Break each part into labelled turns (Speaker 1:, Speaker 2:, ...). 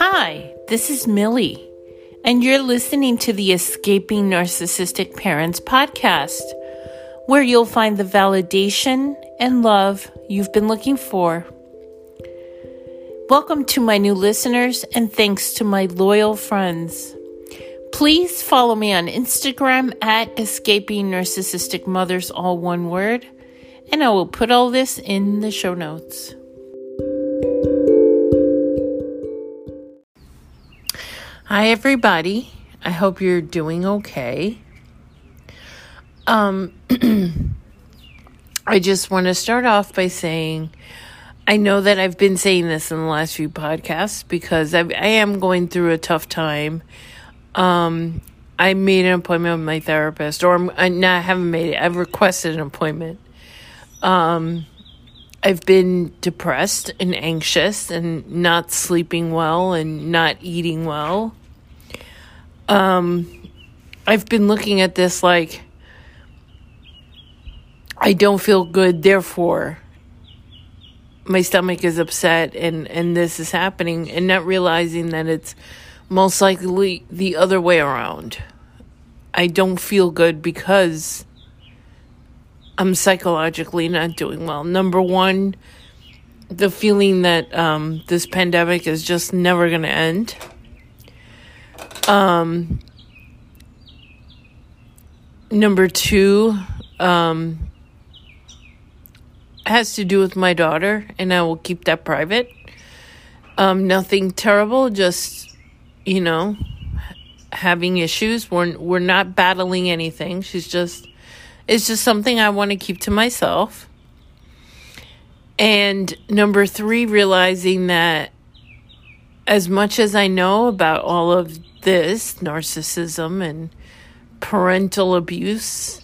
Speaker 1: Hi, this is Millie, and you're listening to the Escaping Narcissistic Parents podcast, where you'll find the validation and love you've been looking for. Welcome to my new listeners, and thanks to my loyal friends. Please follow me on Instagram at Escaping Narcissistic Mothers, all one word, and I will put all this in the show notes. Hi, everybody. I hope you're doing okay. Um, I just want to start off by saying I know that I've been saying this in the last few podcasts because I, I am going through a tough time. Um, I made an appointment with my therapist, or I'm, I, no, I haven't made it. I've requested an appointment. Um, I've been depressed and anxious and not sleeping well and not eating well. Um, I've been looking at this like I don't feel good, therefore my stomach is upset and and this is happening and not realizing that it's most likely the other way around. I don't feel good because I'm psychologically not doing well. Number one, the feeling that um, this pandemic is just never going to end. Um, number two, um, has to do with my daughter, and I will keep that private. Um, nothing terrible, just you know, having issues. We're we're not battling anything. She's just it's just something I want to keep to myself. And number three, realizing that as much as I know about all of this narcissism and parental abuse,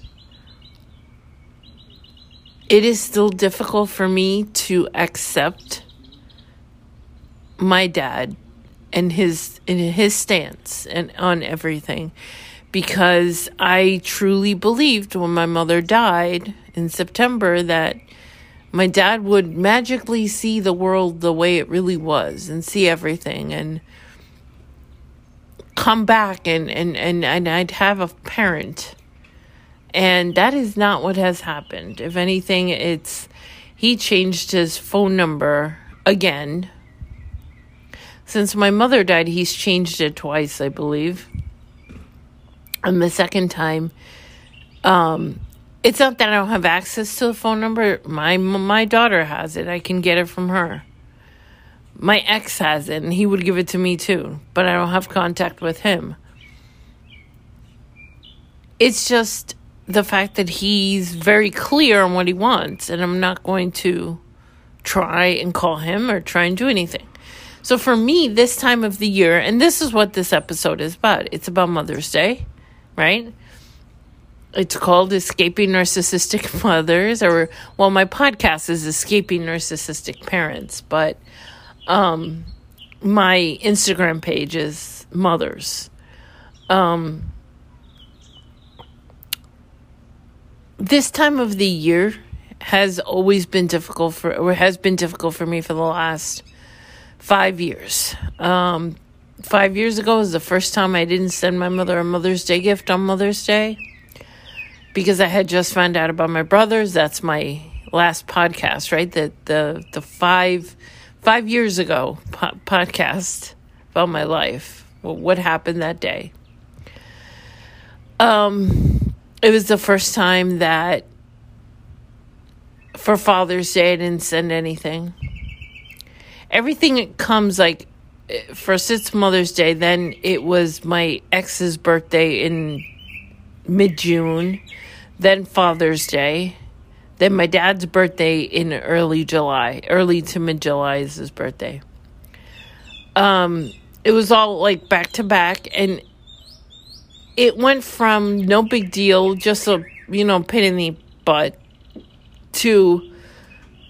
Speaker 1: it is still difficult for me to accept my dad and his and his stance and on everything because I truly believed when my mother died in September that my dad would magically see the world the way it really was and see everything and come back and, and, and, and I'd have a parent. And that is not what has happened. If anything, it's he changed his phone number again. Since my mother died, he's changed it twice, I believe. And the second time, um, it's not that I don't have access to the phone number. My my daughter has it. I can get it from her. My ex has it, and he would give it to me too. But I don't have contact with him. It's just the fact that he's very clear on what he wants, and I'm not going to try and call him or try and do anything. So for me, this time of the year, and this is what this episode is about. It's about Mother's Day right? It's called Escaping Narcissistic Mothers, or, well, my podcast is Escaping Narcissistic Parents, but um, my Instagram page is Mothers. Um, this time of the year has always been difficult for, or has been difficult for me for the last five years. Um, five years ago was the first time I didn't send my mother a Mother's Day gift on Mother's Day because I had just found out about my brothers. That's my last podcast, right? The the the five five years ago po- podcast about my life. What happened that day? Um, it was the first time that for Father's Day I didn't send anything. Everything comes like first it's Mother's Day, then it was my ex's birthday in mid June, then Father's Day, then my dad's birthday in early July, early to mid July is his birthday. Um, it was all like back to back, and it went from no big deal, just a you know pin in the butt, to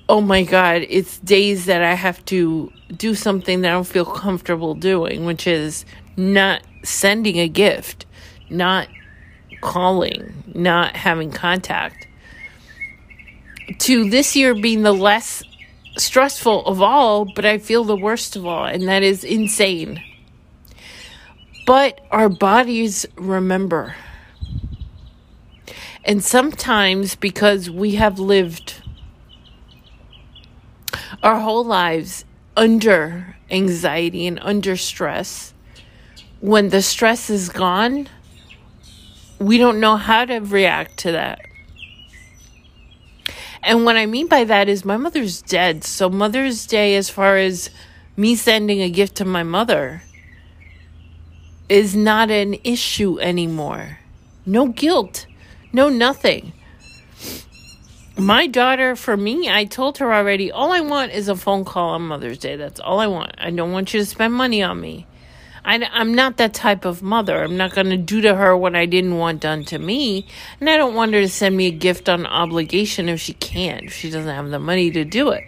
Speaker 1: oh my god, it's days that I have to do something that I don't feel comfortable doing, which is not sending a gift, not calling, not having contact. To this year being the less stressful of all, but I feel the worst of all, and that is insane. But our bodies remember. And sometimes because we have lived our whole lives under anxiety and under stress, when the stress is gone, we don't know how to react to that. And what I mean by that is my mother's dead. So, Mother's Day, as far as me sending a gift to my mother, is not an issue anymore. No guilt, no nothing. My daughter, for me, I told her already, all I want is a phone call on Mother's Day. That's all I want. I don't want you to spend money on me. I, am not that type of mother. I'm not going to do to her what I didn't want done to me. And I don't want her to send me a gift on obligation if she can't, if she doesn't have the money to do it.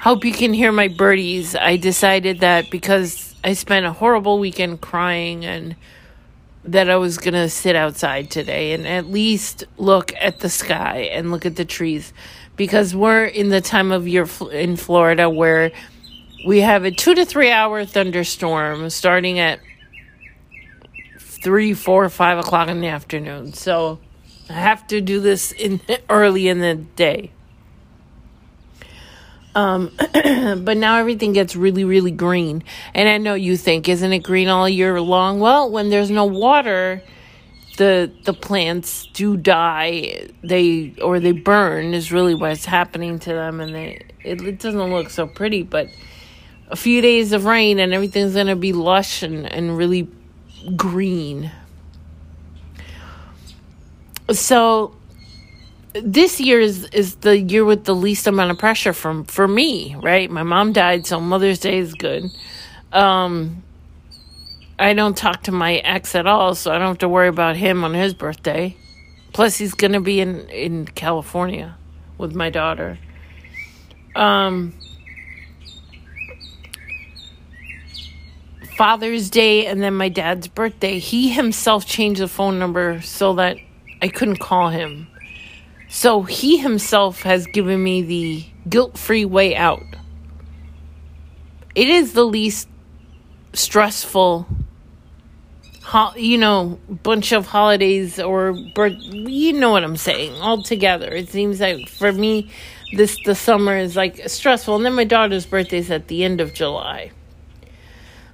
Speaker 1: Hope you can hear my birdies. I decided that because I spent a horrible weekend crying and that I was going to sit outside today and at least look at the sky and look at the trees because we're in the time of year in Florida where we have a two to three hour thunderstorm starting at three, four, five o'clock in the afternoon. So I have to do this in early in the day. Um, but now everything gets really, really green. And I know you think, isn't it green all year long? Well, when there's no water, the the plants do die. They or they burn is really what's happening to them, and they it, it doesn't look so pretty. But a few days of rain and everything's to be lush and, and really green. So this year is, is the year with the least amount of pressure from for me, right? My mom died, so Mother's Day is good. Um, I don't talk to my ex at all, so I don't have to worry about him on his birthday. Plus, he's gonna be in in California with my daughter. Um, Father's Day and then my dad's birthday, he himself changed the phone number so that I couldn't call him. So he himself has given me the guilt free way out. It is the least stressful, you know, bunch of holidays or birth. You know what I'm saying? All together, it seems like for me, this the summer is like stressful. And then my daughter's birthday is at the end of July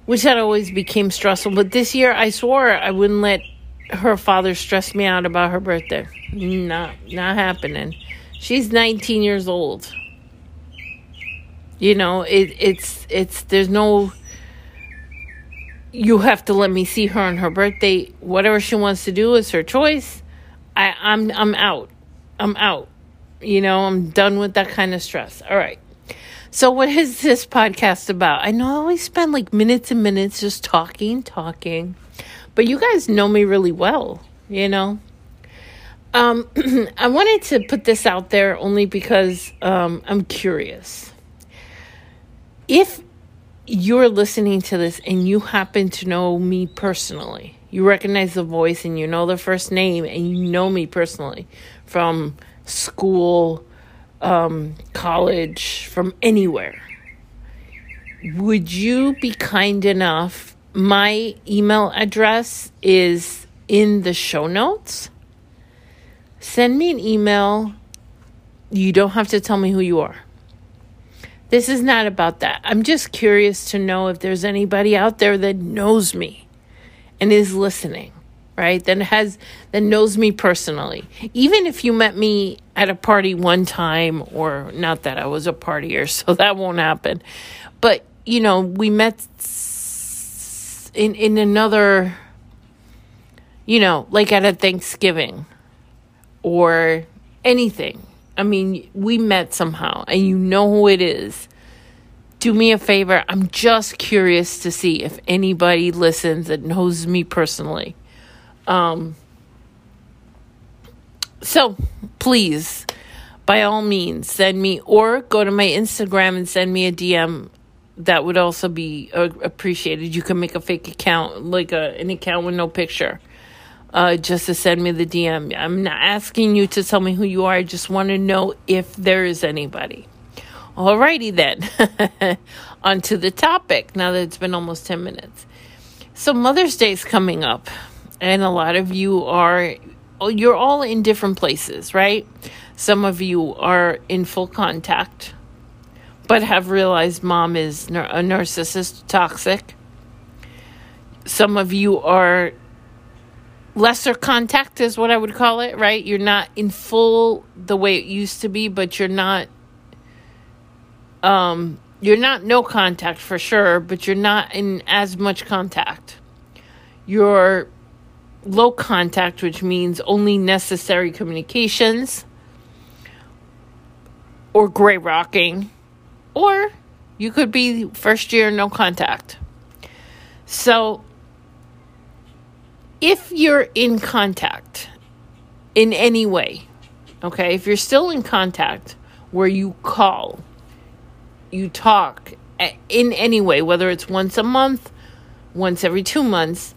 Speaker 1: which had always became stressful. But this year, I swore I wouldn't let her father stressed me out about her birthday. Not, not happening. She's 19 years old. You know, it, it's, it's, there's no, you have to let me see her on her birthday. Whatever she wants to do is her choice. I, I'm, I'm out. I'm out. You know, I'm done with that kind of stress. All right. So, what is this podcast about? I know I always spend like minutes and minutes just talking, talking, but you guys know me really well, you know? Um, I wanted to put this out there only because um, I'm curious. If you're listening to this and you happen to know me personally, you recognize the voice and you know the first name and you know me personally from school um, college, from anywhere, would you be kind enough? My email address is in the show notes. Send me an email. You don't have to tell me who you are. This is not about that. I'm just curious to know if there's anybody out there that knows me and is listening right? That has that knows me personally. Even if you met me at a party one time or not that I was a partier, so that won't happen. But, you know, we met in in another you know, like at a Thanksgiving or anything. I mean, we met somehow and you know who it is. Do me a favor. I'm just curious to see if anybody listens that knows me personally um, so please, by all means, send me or go to my Instagram and send me a DM. That would also be uh, appreciated. You can make a fake account, like a, an account with no picture, uh, just to send me the DM. I'm not asking you to tell me who you are. I just want to know if there is anybody. Alrighty then, on to the topic now that it's been almost 10 minutes. So, Mother's Day is coming up, and a lot of you are, you're all in different places, right? Some of you are in full contact, but have realized mom is a narcissist, toxic. Some of you are lesser contact, is what I would call it, right? You're not in full the way it used to be, but you're not um, you're not no contact for sure, but you're not in as much contact. You're low contact, which means only necessary communications, or gray rocking, or you could be first year no contact. So, if you're in contact in any way, okay, if you're still in contact where you call, you talk in any way, whether it's once a month, once every two months,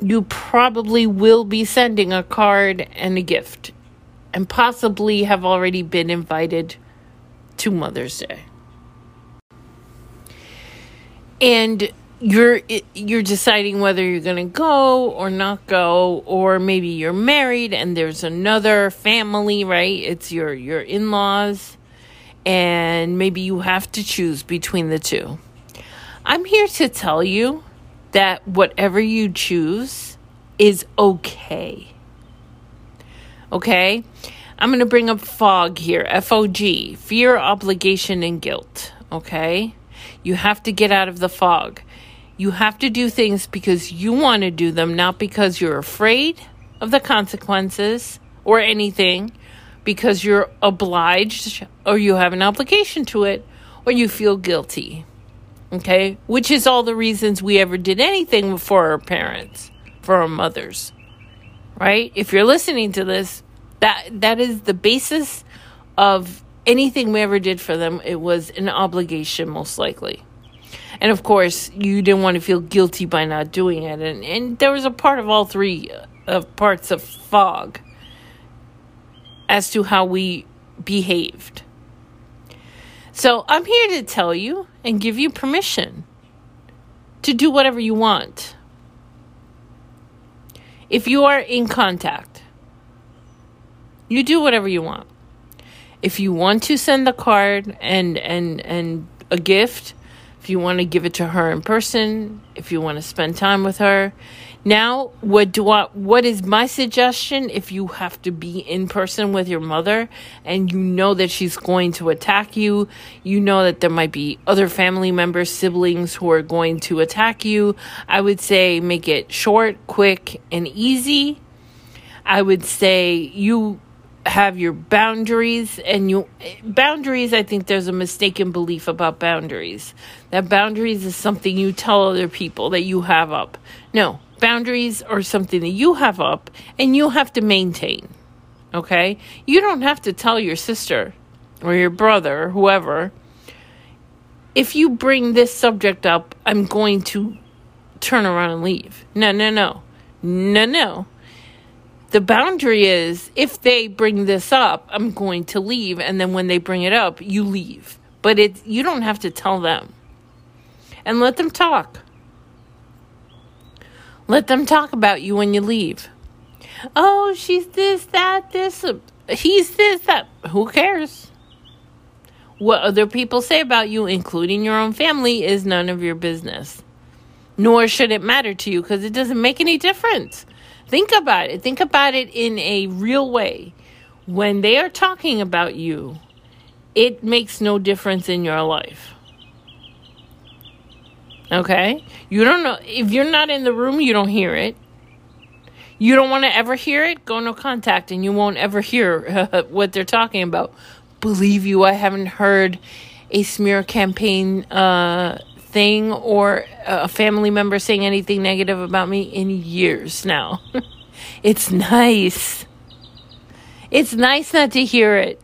Speaker 1: you probably will be sending a card and a gift and possibly have already been invited to Mother's Day. And you're you're deciding whether you're going to go or not go or maybe you're married and there's another family, right? It's your your in-laws and maybe you have to choose between the two. I'm here to tell you that whatever you choose is okay. Okay? I'm going to bring up FOG here F O G, fear, obligation, and guilt. Okay? You have to get out of the fog. You have to do things because you want to do them, not because you're afraid of the consequences or anything because you're obliged or you have an obligation to it or you feel guilty. Okay? Which is all the reasons we ever did anything for our parents, for our mothers. Right? If you're listening to this, that that is the basis of anything we ever did for them. It was an obligation most likely. And of course, you didn't want to feel guilty by not doing it. And and there was a part of all three of uh, parts of fog as to how we behaved. So I'm here to tell you and give you permission to do whatever you want. If you are in contact, you do whatever you want. If you want to send the card and and and a gift, if you want to give it to her in person, if you want to spend time with her, now, what do I, what is my suggestion if you have to be in person with your mother and you know that she's going to attack you, you know that there might be other family members, siblings who are going to attack you, I would say make it short, quick, and easy. I would say you have your boundaries and you boundaries i think there's a mistaken belief about boundaries that boundaries is something you tell other people that you have up no boundaries are something that you have up and you have to maintain. Okay? You don't have to tell your sister or your brother or whoever, if you bring this subject up, I'm going to turn around and leave. No, no, no. No, no. The boundary is if they bring this up, I'm going to leave. And then when they bring it up, you leave. But it, you don't have to tell them. And let them talk. Let them talk about you when you leave. Oh, she's this, that, this. He's this, that. Who cares? What other people say about you, including your own family, is none of your business. Nor should it matter to you because it doesn't make any difference. Think about it. Think about it in a real way. When they are talking about you, it makes no difference in your life. Okay? You don't know. If you're not in the room, you don't hear it. You don't want to ever hear it? Go no contact and you won't ever hear what they're talking about. Believe you, I haven't heard a smear campaign uh, thing or a family member saying anything negative about me in years now. it's nice. It's nice not to hear it.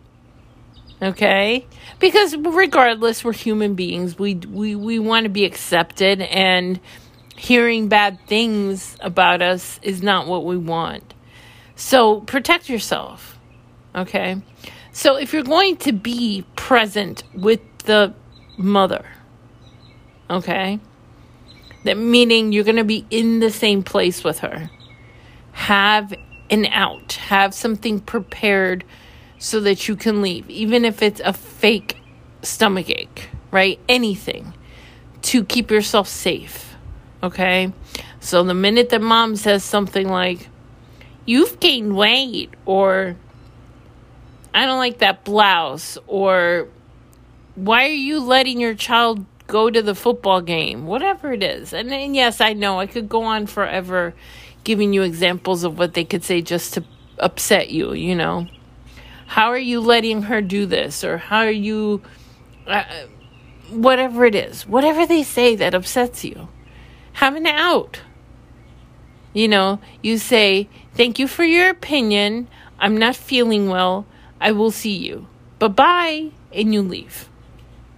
Speaker 1: Okay? because regardless we're human beings we we we want to be accepted and hearing bad things about us is not what we want so protect yourself okay so if you're going to be present with the mother. Okay? That meaning you're going to be in the same place with her. Have an out, have something prepared so that you can leave, even if it's a fake stomach ache, right? Anything to keep yourself safe. Okay? So the minute that mom says something like, You've gained weight, or I don't like that blouse, or why are you letting your child go to the football game? Whatever it is. And, and yes, I know I could go on forever giving you examples of what they could say just to upset you, you know. How are you letting her do this? Or how are you. Uh, whatever it is, whatever they say that upsets you, have an out. You know, you say, Thank you for your opinion. I'm not feeling well. I will see you. Bye bye. And you leave.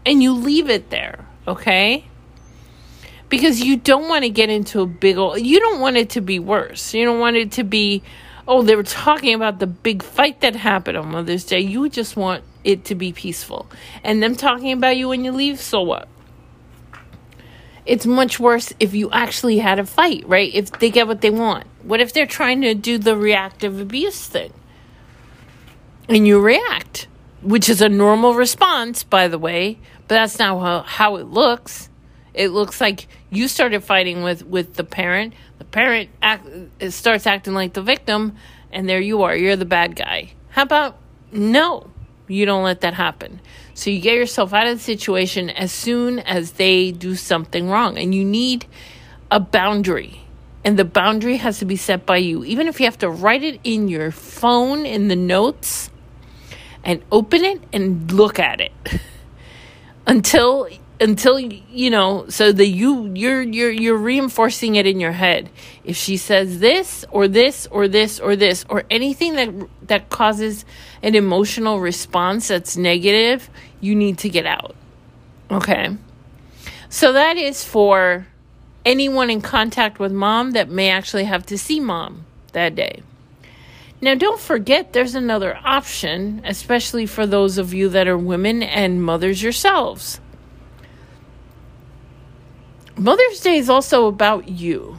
Speaker 1: And you leave it there, okay? Because you don't want to get into a big old, you don't want it to be worse. You don't want it to be, oh, they were talking about the big fight that happened on Mother's Day. You just want it to be peaceful. And them talking about you when you leave, so what? It's much worse if you actually had a fight, right? If they get what they want. What if they're trying to do the reactive abuse thing? And you react, which is a normal response, by the way, but that's not how, how it looks. It looks like you started fighting with, with the parent. The parent act, starts acting like the victim, and there you are. You're the bad guy. How about no? You don't let that happen. So you get yourself out of the situation as soon as they do something wrong. And you need a boundary. And the boundary has to be set by you. Even if you have to write it in your phone in the notes and open it and look at it. Until until you know so that you you're you're you're reinforcing it in your head. If she says this or this or this or this or anything that that causes an emotional response that's negative you need to get out. Okay? So that is for anyone in contact with mom that may actually have to see mom that day now don't forget there's another option especially for those of you that are women and mothers yourselves Mother's Day is also about you.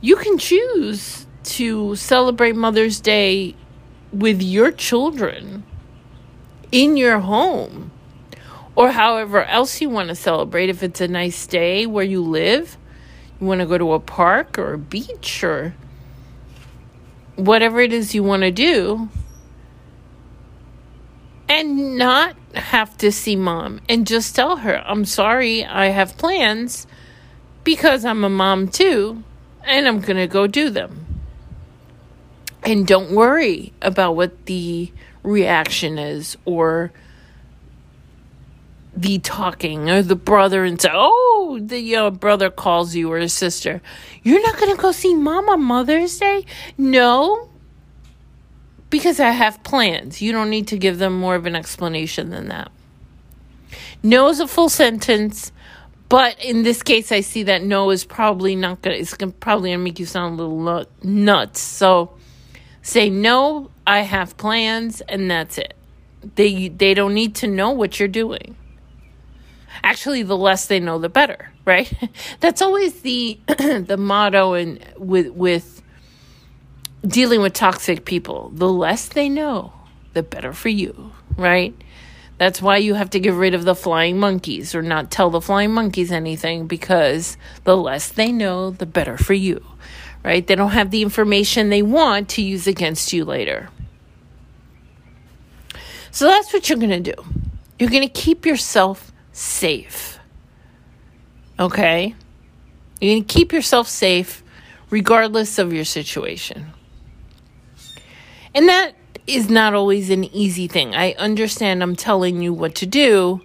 Speaker 1: You can choose to celebrate Mother's Day with your children in your home or however else you want to celebrate. If it's a nice day where you live, you want to go to a park or a beach or whatever it is you want to do, and not have to see mom and just tell her, I'm sorry, I have plans because I'm a mom too, and I'm going to go do them. And don't worry about what the reaction is or the talking or the brother and say, oh, the uh, brother calls you or a sister. You're not going to go see mom on Mother's Day? No, because I have plans. You don't need to give them more of an explanation than that. No is a full sentence, but in this case, I see that no is probably not gonna. It's gonna, probably gonna make you sound a little nuts. So say no. I have plans, and that's it. They they don't need to know what you're doing. Actually, the less they know, the better, right? that's always the the motto and with with dealing with toxic people. The less they know, the better for you, right? That's why you have to get rid of the flying monkeys or not tell the flying monkeys anything because the less they know, the better for you, right? They don't have the information they want to use against you later. So that's what you're going to do. You're going to keep yourself safe. Okay? You can keep yourself safe regardless of your situation. And that is not always an easy thing. I understand I'm telling you what to do,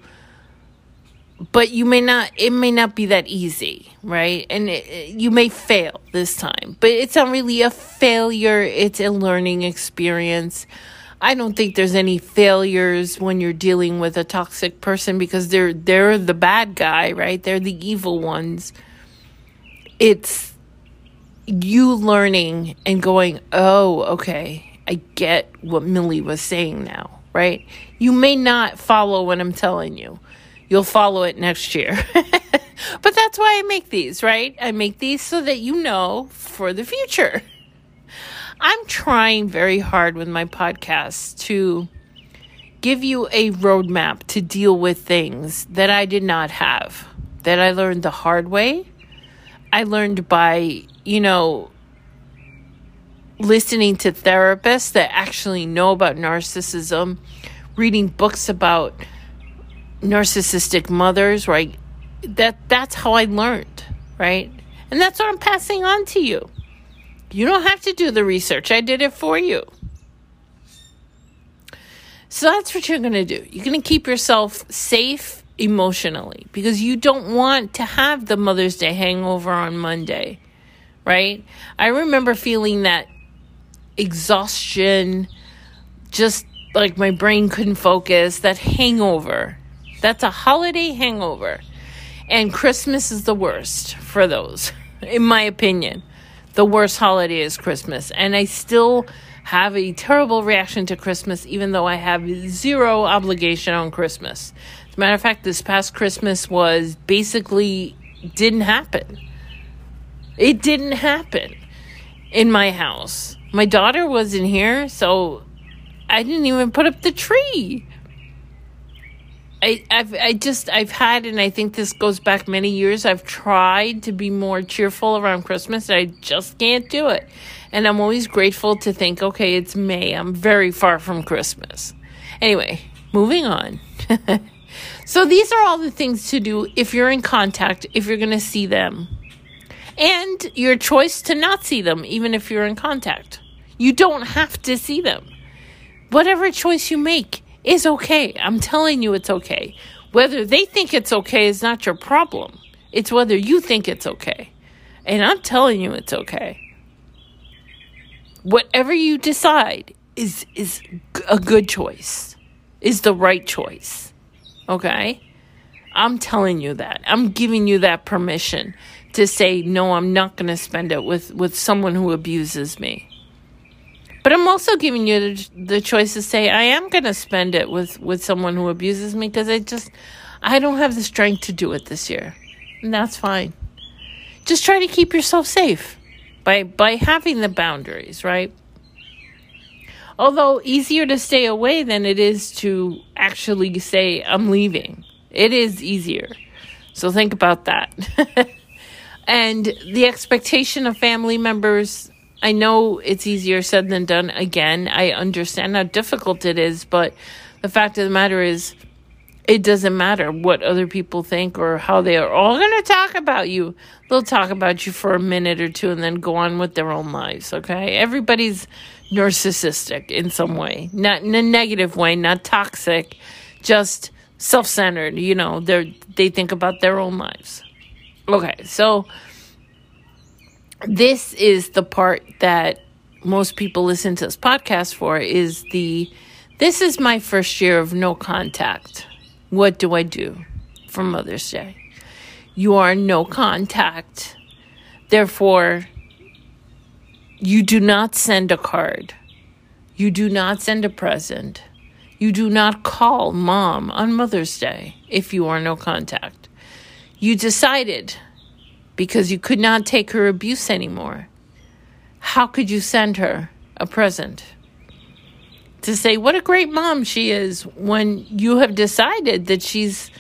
Speaker 1: but you may not it may not be that easy, right? And it, you may fail this time. But it's not really a failure, it's a learning experience. I don't think there's any failures when you're dealing with a toxic person because they're they're the bad guy, right? They're the evil ones. It's you learning and going, "Oh, okay I get what Millie was saying now. right? You may not follow what I'm telling you. You'll follow it next year. but that's why I make these, right? I make these so that you know for the future. I'm trying very hard with my podcast to give you a roadmap to deal with things that I did not have, that I learned the hard way. I learned by, you know, listening to therapists that actually know about narcissism, reading books about narcissistic mothers, right? That that's how I learned, right? And that's what I'm passing on to you. You don't have to do the research. I did it for you. So that's what you're going to do. You're going to keep yourself safe emotionally because you don't want to have the Mother's Day hangover on Monday, right? I remember feeling that exhaustion, just like my brain couldn't focus, that hangover. That's a holiday hangover. And Christmas is the worst for those, in my opinion. The worst holiday is Christmas. And I still have a terrible reaction to Christmas, even though I have zero obligation on Christmas. As a matter of fact, this past Christmas was basically didn't happen. It didn't happen in my house. My daughter wasn't here, so I didn't even put up the tree. I, I've I just I've had and I think this goes back many years. I've tried to be more cheerful around Christmas. and I just can't do it. And I'm always grateful to think, okay, it's May. I'm very far from Christmas. Anyway, moving on. so these are all the things to do if you're in contact, if you're going to see them. And your choice to not see them even if you're in contact. You don't have to see them. Whatever choice you make is okay. I'm telling you it's okay. Whether they think it's okay is not your problem. It's whether you think it's okay. And I'm telling you it's okay. Whatever you decide is is a good choice. Is the right choice. Okay? I'm telling you that. I'm giving you that permission to say no, I'm not going to spend it with with someone who abuses me. But I'm also giving you the, the choice to say I am going to spend it with with someone who abuses me because I just I don't have the strength to do it this year. And that's fine. Just try to keep yourself safe by by having the boundaries, right? Although easier to stay away than it is to actually say I'm leaving. It is easier. So think about that. and the expectation of family members I know it's easier said than done. Again, I understand how difficult it is, but the fact of the matter is, it doesn't matter what other people think or how they are all going to talk about you. They'll talk about you for a minute or two and then go on with their own lives, okay? Everybody's narcissistic in some way, not in a negative way, not toxic, just self-centered, you know, they they think about their own lives. Okay, so this is the part that most people listen to this podcast for is the this is my first year of no contact. What do I do for Mother's Day? You are no contact. Therefore, you do not send a card. You do not send a present. You do not call mom on Mother's Day if you are no contact. You decided because you could not take her abuse anymore. How could you send her a present? To say what a great mom she is when you have decided that she's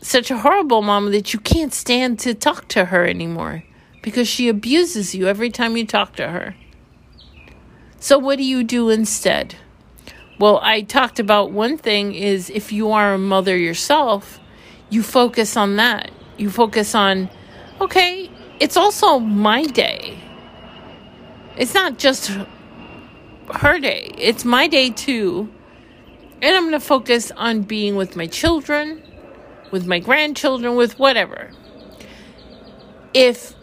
Speaker 1: such a horrible mom that you can't stand to talk to her anymore because she abuses you every time you talk to her. So, what do you do instead? Well, I talked about one thing is if you are a mother yourself, you focus on that you focus on, okay, it's also my day. It's not just her day, it's my day too. And I'm going to focus on being with my children, with my grandchildren, with whatever. If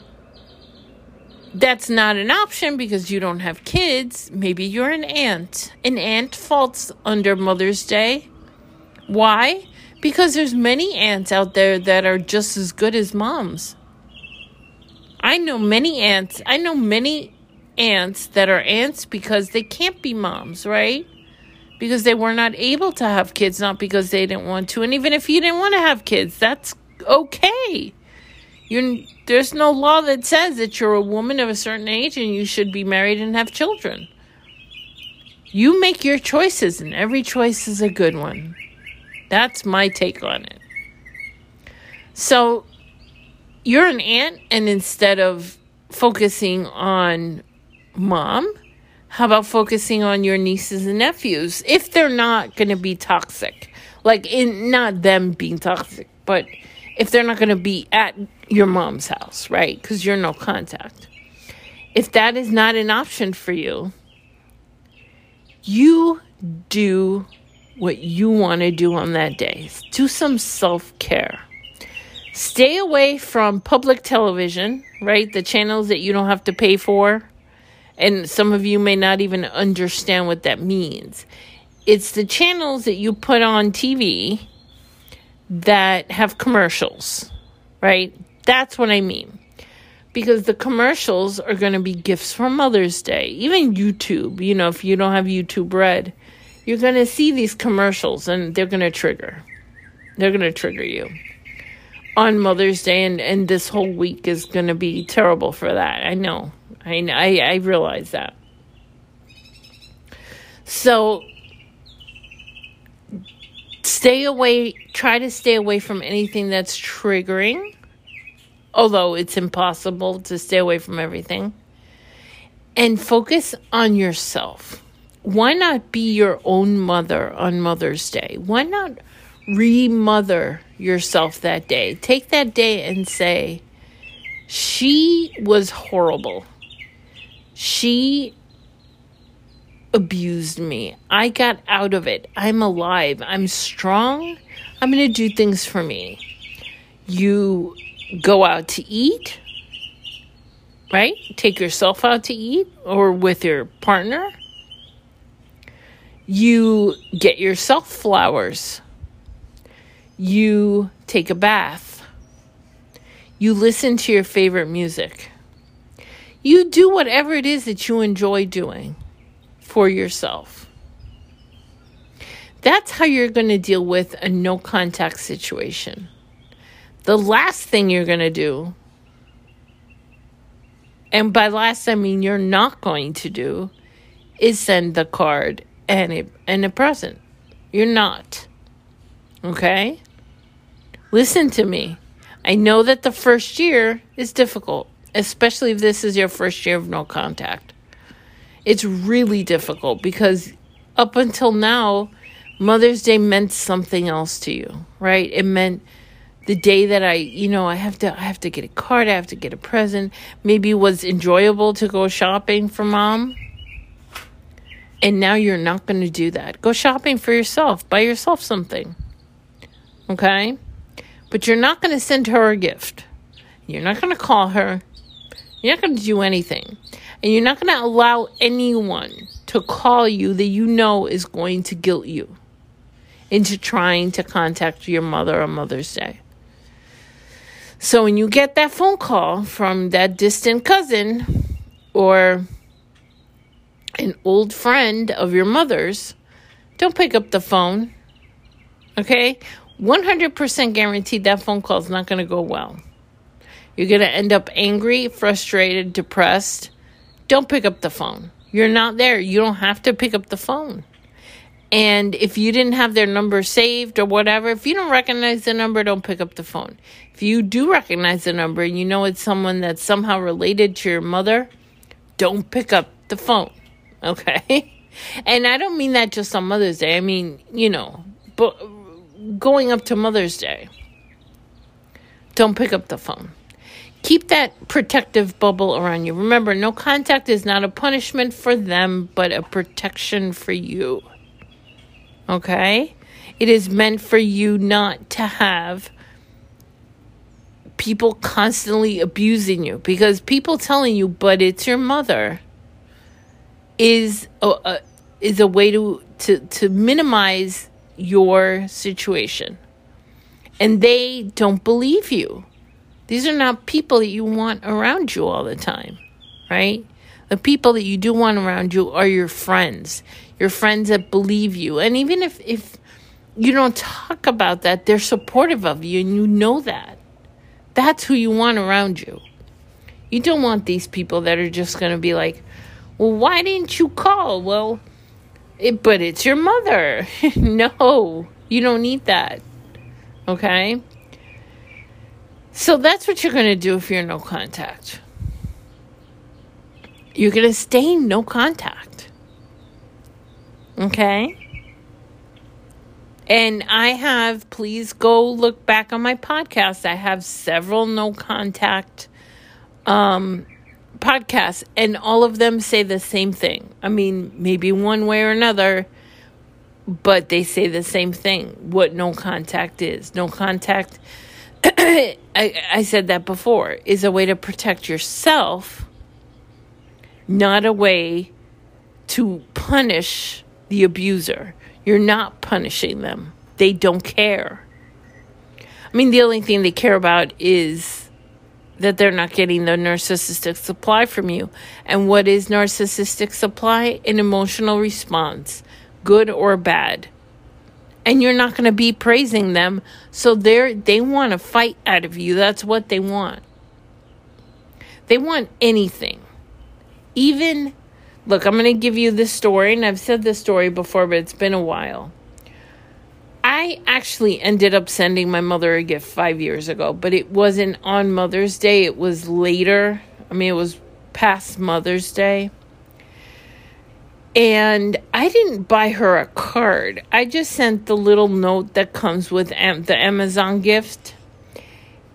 Speaker 1: that's not an option because you don't have kids, maybe you're an aunt. An aunt falls under Mother's Day. Why? Because there's many aunts out there that are just as good as moms. I know many aunts. I know many aunts that are aunts because they can't be moms, right? because they were not able to have kids, not because they didn't want to. And even if you didn't want to have kids, that's okay. You're, there's no law that says that you're a woman of a certain age and you should be married and have children. You make your choices, and every choice is a good one. That's my take on it. So, you're an aunt, and instead of focusing on mom, how about focusing on your nieces and nephews if they're not going to be toxic? Like, in not them being toxic, but if they're not going to be at your mom's house, right? Because you're no contact. If that is not an option for you, you do what you want to do on that day. Do some self care. Stay away from public television, right? The channels that you don't have to pay for. And some of you may not even understand what that means. It's the channels that you put on TV that have commercials, right? That's what I mean. Because the commercials are going to be gifts for Mother's Day. Even YouTube, you know, if you don't have YouTube Red, you're going to see these commercials and they're going to trigger. They're going to trigger you on Mother's Day, and, and this whole week is going to be terrible for that. I know. I, I, I realize that. So stay away, try to stay away from anything that's triggering although it's impossible to stay away from everything. And focus on yourself. Why not be your own mother on Mother's Day? Why not remother yourself that day? Take that day and say, She was horrible. She abused me. I got out of it. I'm alive. I'm strong. I'm going to do things for me. You go out to eat, right? Take yourself out to eat or with your partner. You get yourself flowers. You take a bath. You listen to your favorite music. You do whatever it is that you enjoy doing for yourself. That's how you're going to deal with a no contact situation the last thing you're going to do, and by last I mean you're not going to do, is send the card and a, and a present. You're not. Okay? Listen to me. I know that the first year is difficult, especially if this is your first year of no contact. It's really difficult because up until now, Mother's Day meant something else to you, right? It meant the day that I, you know, I have to I have to get a card, I have to get a present. Maybe it was enjoyable to go shopping for mom. And now you're not going to do that. Go shopping for yourself. Buy yourself something. Okay? But you're not going to send her a gift. You're not going to call her. You're not going to do anything. And you're not going to allow anyone to call you that you know is going to guilt you into trying to contact your mother on Mother's Day. So when you get that phone call from that distant cousin or an old friend of your mother's, don't pick up the phone. Okay? 100% guaranteed that phone call is not going to go well. You're going to end up angry, frustrated, depressed. Don't pick up the phone. You're not there. You don't have to pick up the phone. And if you didn't have their number saved or whatever, if you don't recognize the number, don't pick up the phone. If you do recognize the number and you know it's someone that's somehow related to your mother, don't pick up the phone. Okay? And I don't mean that just on Mother's Day. I mean, you know, but going up to Mother's Day, don't pick up the phone. Keep that protective bubble around you. Remember, no contact is not a punishment for them, but a protection for you. Okay? It is meant for you not to have people constantly abusing you because people telling you, but it's your mother, is a, a is a way to, to, to minimize your situation. And they don't believe you. These are not people that you want around you all the time, right? The people that you do want around you are your friends, your friends that believe you. And even if, if you don't talk about that, they're supportive of you and you know that. That's who you want around you. You don't want these people that are just going to be like, well, why didn't you call? Well, it, but it's your mother. no, you don't need that. Okay? So that's what you're going to do if you're no contact. You're going to stay no contact. Okay? And I have, please go look back on my podcast. I have several no contact um, podcasts, and all of them say the same thing. I mean, maybe one way or another, but they say the same thing what no contact is. No contact, I, I said that before, is a way to protect yourself, not a way to punish the abuser. You're not punishing them, they don't care. I mean, the only thing they care about is that they're not getting the narcissistic supply from you. And what is narcissistic supply? An emotional response, good or bad. And you're not going to be praising them, so they they want to fight out of you. That's what they want. They want anything. Even look, I'm going to give you this story and I've said this story before, but it's been a while. I actually ended up sending my mother a gift five years ago, but it wasn't on Mother's Day. It was later. I mean, it was past Mother's Day. And I didn't buy her a card. I just sent the little note that comes with the Amazon gift.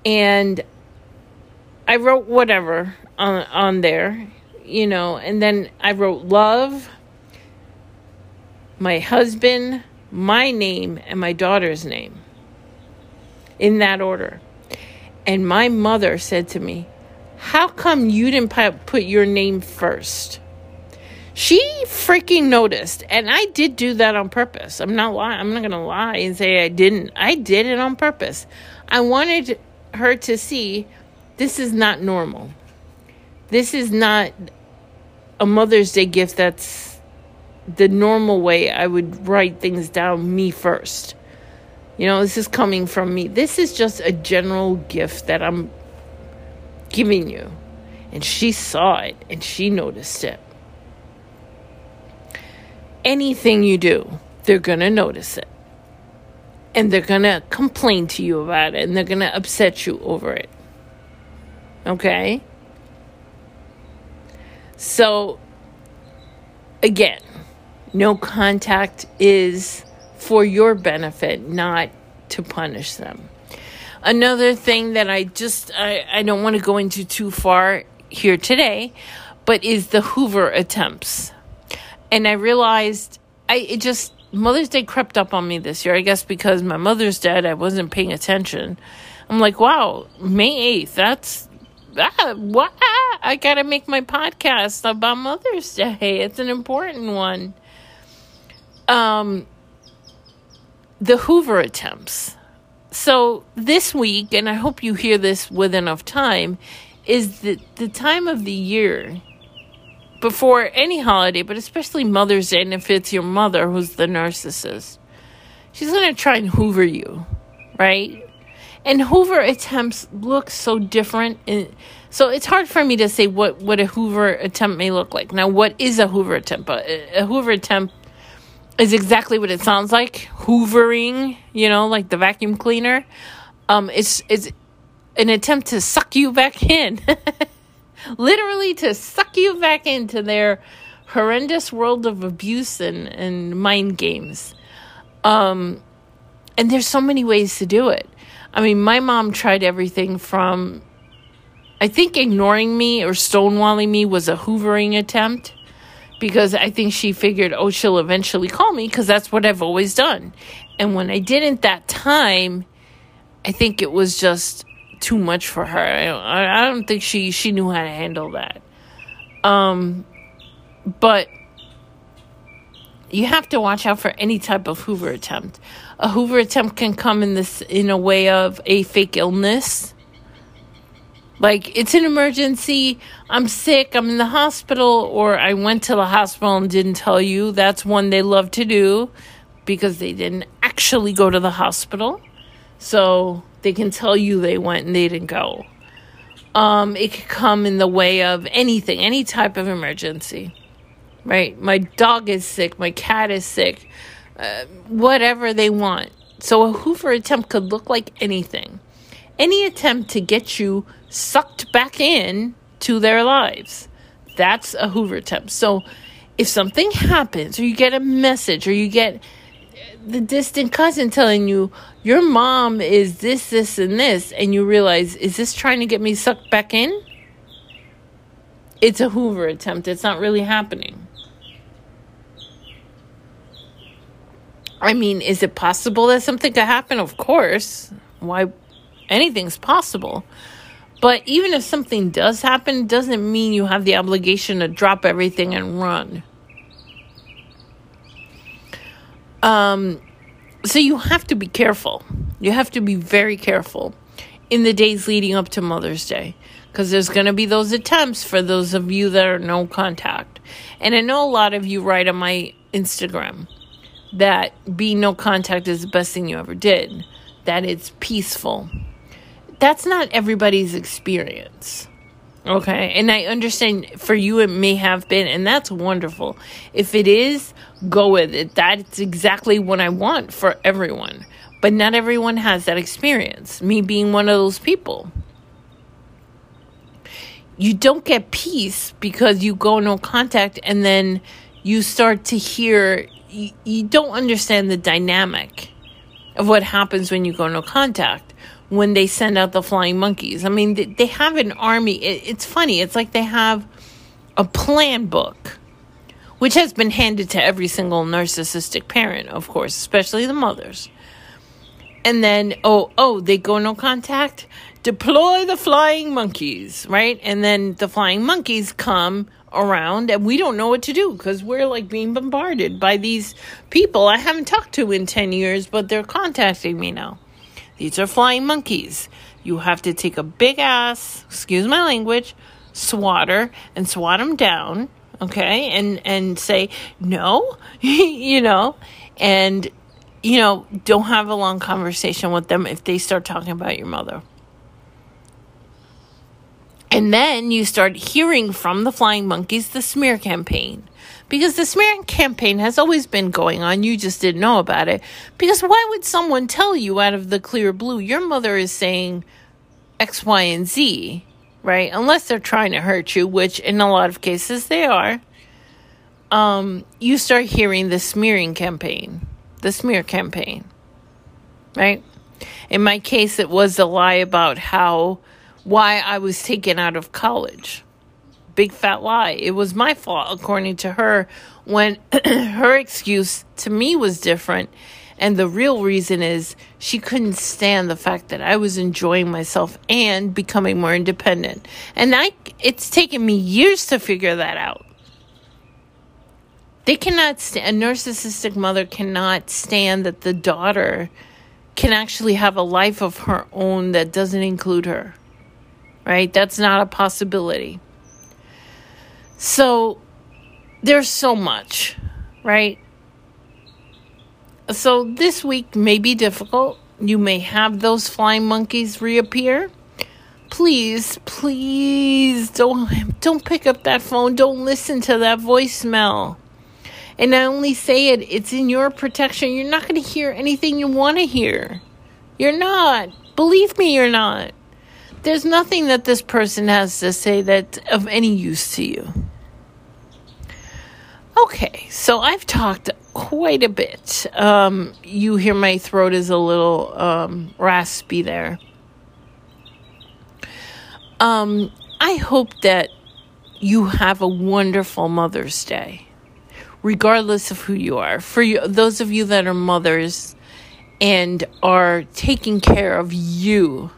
Speaker 1: And I wrote whatever on, on there, you know, and then I wrote love, my husband, my name and my daughter's name in that order. And my mother said to me, How come you didn't put your name first? She freaking noticed. And I did do that on purpose. I'm not lying. I'm not going to lie and say I didn't. I did it on purpose. I wanted her to see this is not normal. This is not a Mother's Day gift that's the normal way I would write things down me first. You know, this is coming from me. This is just a general gift that I'm giving you. And she saw it and she noticed it. Anything you do, they're going to notice it. And they're going to complain to you about it and they're going to upset you over it. Okay? So, again, no contact is for your benefit, not to punish them. Another thing that I just I, I don't want to go into too far here today, but is the Hoover attempts. And I realized I it just Mother's Day crept up on me this year. I guess because my mother's dead, I wasn't paying attention. I'm like, wow, May 8th, that's ah, what? I gotta make my podcast about Mother's Day. It's an important one um, the Hoover attempts. So this week, and I hope you hear this with enough time, is the, the time of the year before any holiday, but especially Mother's Day, and if it's your mother who's the narcissist, she's going to try and hoover you, right? And Hoover attempts look so different. And so it's hard for me to say what, what a Hoover attempt may look like. Now, what is a Hoover attempt? A, a Hoover attempt is exactly what it sounds like. Hoovering you know like the vacuum cleaner. Um it's it's an attempt to suck you back in. Literally to suck you back into their horrendous world of abuse and, and mind games. Um and there's so many ways to do it. I mean my mom tried everything from i think ignoring me or stonewalling me was a hoovering attempt because I think she figured, oh, she'll eventually call me because that's what I've always done. And when I didn't that time, I think it was just too much for her. I, I don't think she she knew how to handle that. Um, but you have to watch out for any type of Hoover attempt. A Hoover attempt can come in this in a way of a fake illness Like, it's an emergency. I'm sick. I'm in the hospital. Or I went to the hospital and didn't tell you. That's one they love to do because they didn't actually go to the hospital. So they can tell you they went and they didn't go. Um, it could come in the way of anything, any type of emergency, right? My dog is sick, my cat is sick, uh, whatever they want. So a Hoover attempt could look like anything. Any attempt to get you sucked back in to their lives. That's a Hoover attempt. So if something happens, or you get a message, or you get the distant cousin telling you your mom is this, this, and this, and you realize, is this trying to get me sucked back in? It's a Hoover attempt. It's not really happening. I mean, is it possible that something could happen? Of course. Why? Anything's possible. But even if something does happen, doesn't mean you have the obligation to drop everything and run. Um, so you have to be careful. You have to be very careful in the days leading up to Mother's Day because there's going to be those attempts for those of you that are no contact. And I know a lot of you write on my Instagram that being no contact is the best thing you ever did, that it's peaceful. That's not everybody's experience. Okay. And I understand for you it may have been, and that's wonderful. If it is, go with it. That's exactly what I want for everyone. But not everyone has that experience. Me being one of those people. You don't get peace because you go no contact and then you start to hear, you, you don't understand the dynamic of what happens when you go no contact when they send out the flying monkeys. I mean, they have an army. It's funny. It's like they have a plan book, which has been handed to every single narcissistic parent, of course, especially the mothers. And then, oh, oh, they go no contact. Deploy the flying monkeys, right? And then the flying monkeys come around and we don't know what to do because we're like being bombarded by these people I haven't talked to in 10 years, but they're contacting me now. These are flying monkeys. You have to take a big ass, excuse my language, swatter and swat them down, okay? And and say, "No." you know, and you know, don't have a long conversation with them if they start talking about your mother. And then you start hearing from the flying monkeys the smear campaign because the smearing campaign has always been going on. You just didn't know about it. Because why would someone tell you out of the clear blue, your mother is saying X, Y, and Z, right? Unless they're trying to hurt you, which in a lot of cases they are. Um, you start hearing the smearing campaign, the smear campaign, right? In my case, it was a lie about how, why I was taken out of college big fat lie. It was my fault, according to her, when her excuse to me was different. And the real reason is she couldn't stand the fact that I was enjoying myself and becoming more independent. And I, it's taken me years to figure that out. They cannot stand, a narcissistic mother cannot stand that the daughter can actually have a life of her own that doesn't include her. Right? That's not a possibility. So there's so much, right? So this week may be difficult. You may have those flying monkeys reappear. Please, please don't don't pick up that phone. Don't listen to that voicemail. And I only say it, it's in your protection. You're not going to hear anything you want to hear. You're not. Believe me, you're not. There's nothing that this person has to say that's of any use to you. Okay, so I've talked quite a bit. Um, you hear my throat is a little um, raspy there. Um, I hope that you have a wonderful Mother's Day, regardless of who you are. For you, those of you that are mothers and are taking care of you,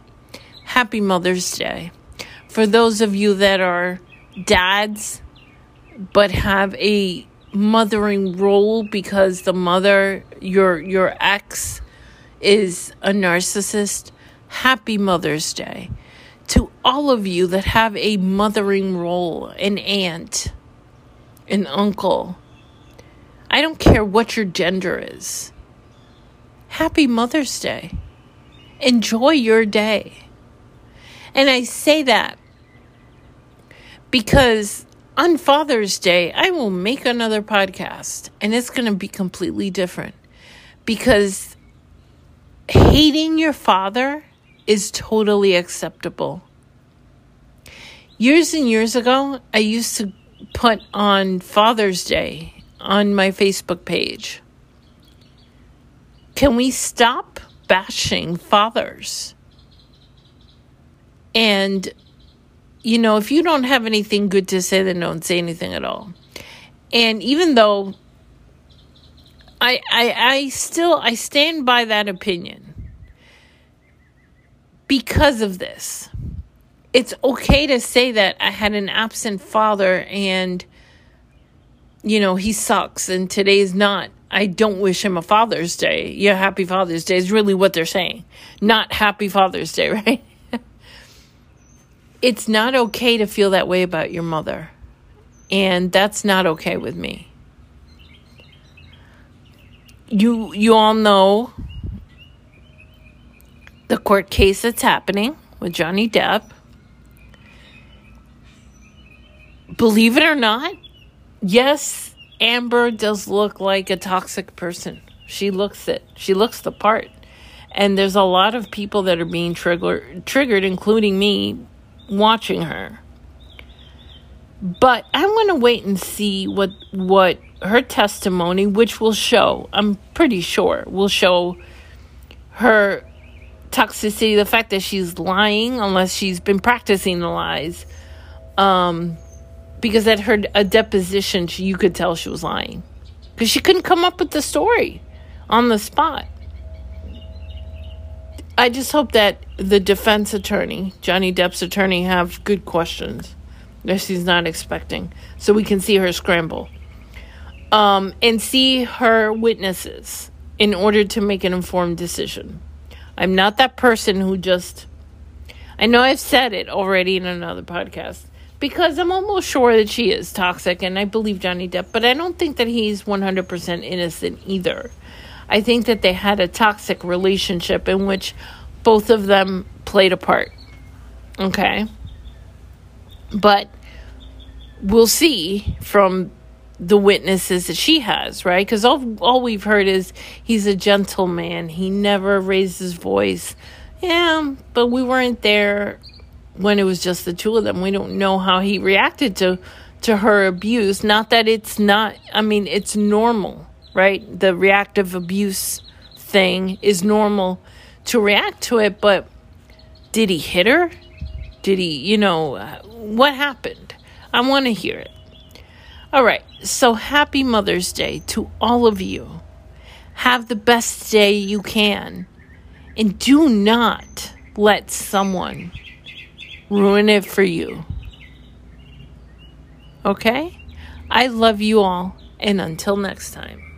Speaker 1: happy Mother's Day. For those of you that are dads, but have a mothering role because the mother your your ex is a narcissist happy mother's day to all of you that have a mothering role, an aunt, an uncle. I don't care what your gender is. Happy Mother's Day. Enjoy your day. And I say that because on Father's Day, I will make another podcast and it's going to be completely different because hating your father is totally acceptable. Years and years ago, I used to put on Father's Day on my Facebook page. Can we stop bashing fathers? And, you know, if you don't have anything good to say, then don't say anything at all. And even though I, I, I still, I stand by that opinion because of this. It's okay to say that I had an absent father and, you know, he sucks and today's not. I don't wish him a Father's Day. Yeah, happy Father's Day is really what they're saying. Not happy Father's Day, right? It's not okay to feel that way about your mother. And that's not okay with me. You you all know the court case that's happening with Johnny Depp. Believe it or not, yes, Amber does look like a toxic person. She looks it. She looks the part. And there's a lot of people that are being trigger, triggered, including me, watching her. But I'm going to wait and see what what her testimony, which will show, I'm pretty sure, will show her toxicity, the fact that she's lying unless she's been practicing the lies. Um, because at her a deposition, she, you could tell she was lying because she couldn't come up with the story on the spot. I just hope that the defense attorney, Johnny Depp's attorney, have good questions that she's not expecting, so we can see her scramble, um, and see her witnesses in order to make an informed decision. I'm not that person who just. I know I've said it already in another podcast because I'm almost sure that she is toxic and I believe Johnny Depp, but I don't think that he's 100% innocent either. I think that they had a toxic relationship in which both of them played a part. Okay? But we'll see from the witnesses that she has, right? Because all, all we've heard is he's a gentleman. He never raised his voice. Yeah, but we weren't there when it was just the two of them. We don't know how he reacted to to her abuse. Not that it's not. I mean, it's normal, right? The reactive abuse thing is normal to react to it, but did he hit her? Did he, you know, what happened? I want to hear it. All right. So happy Mother's Day to all of you. Have the best day you can. And do not let someone ruin it for you. Okay? I love you all. And until next time.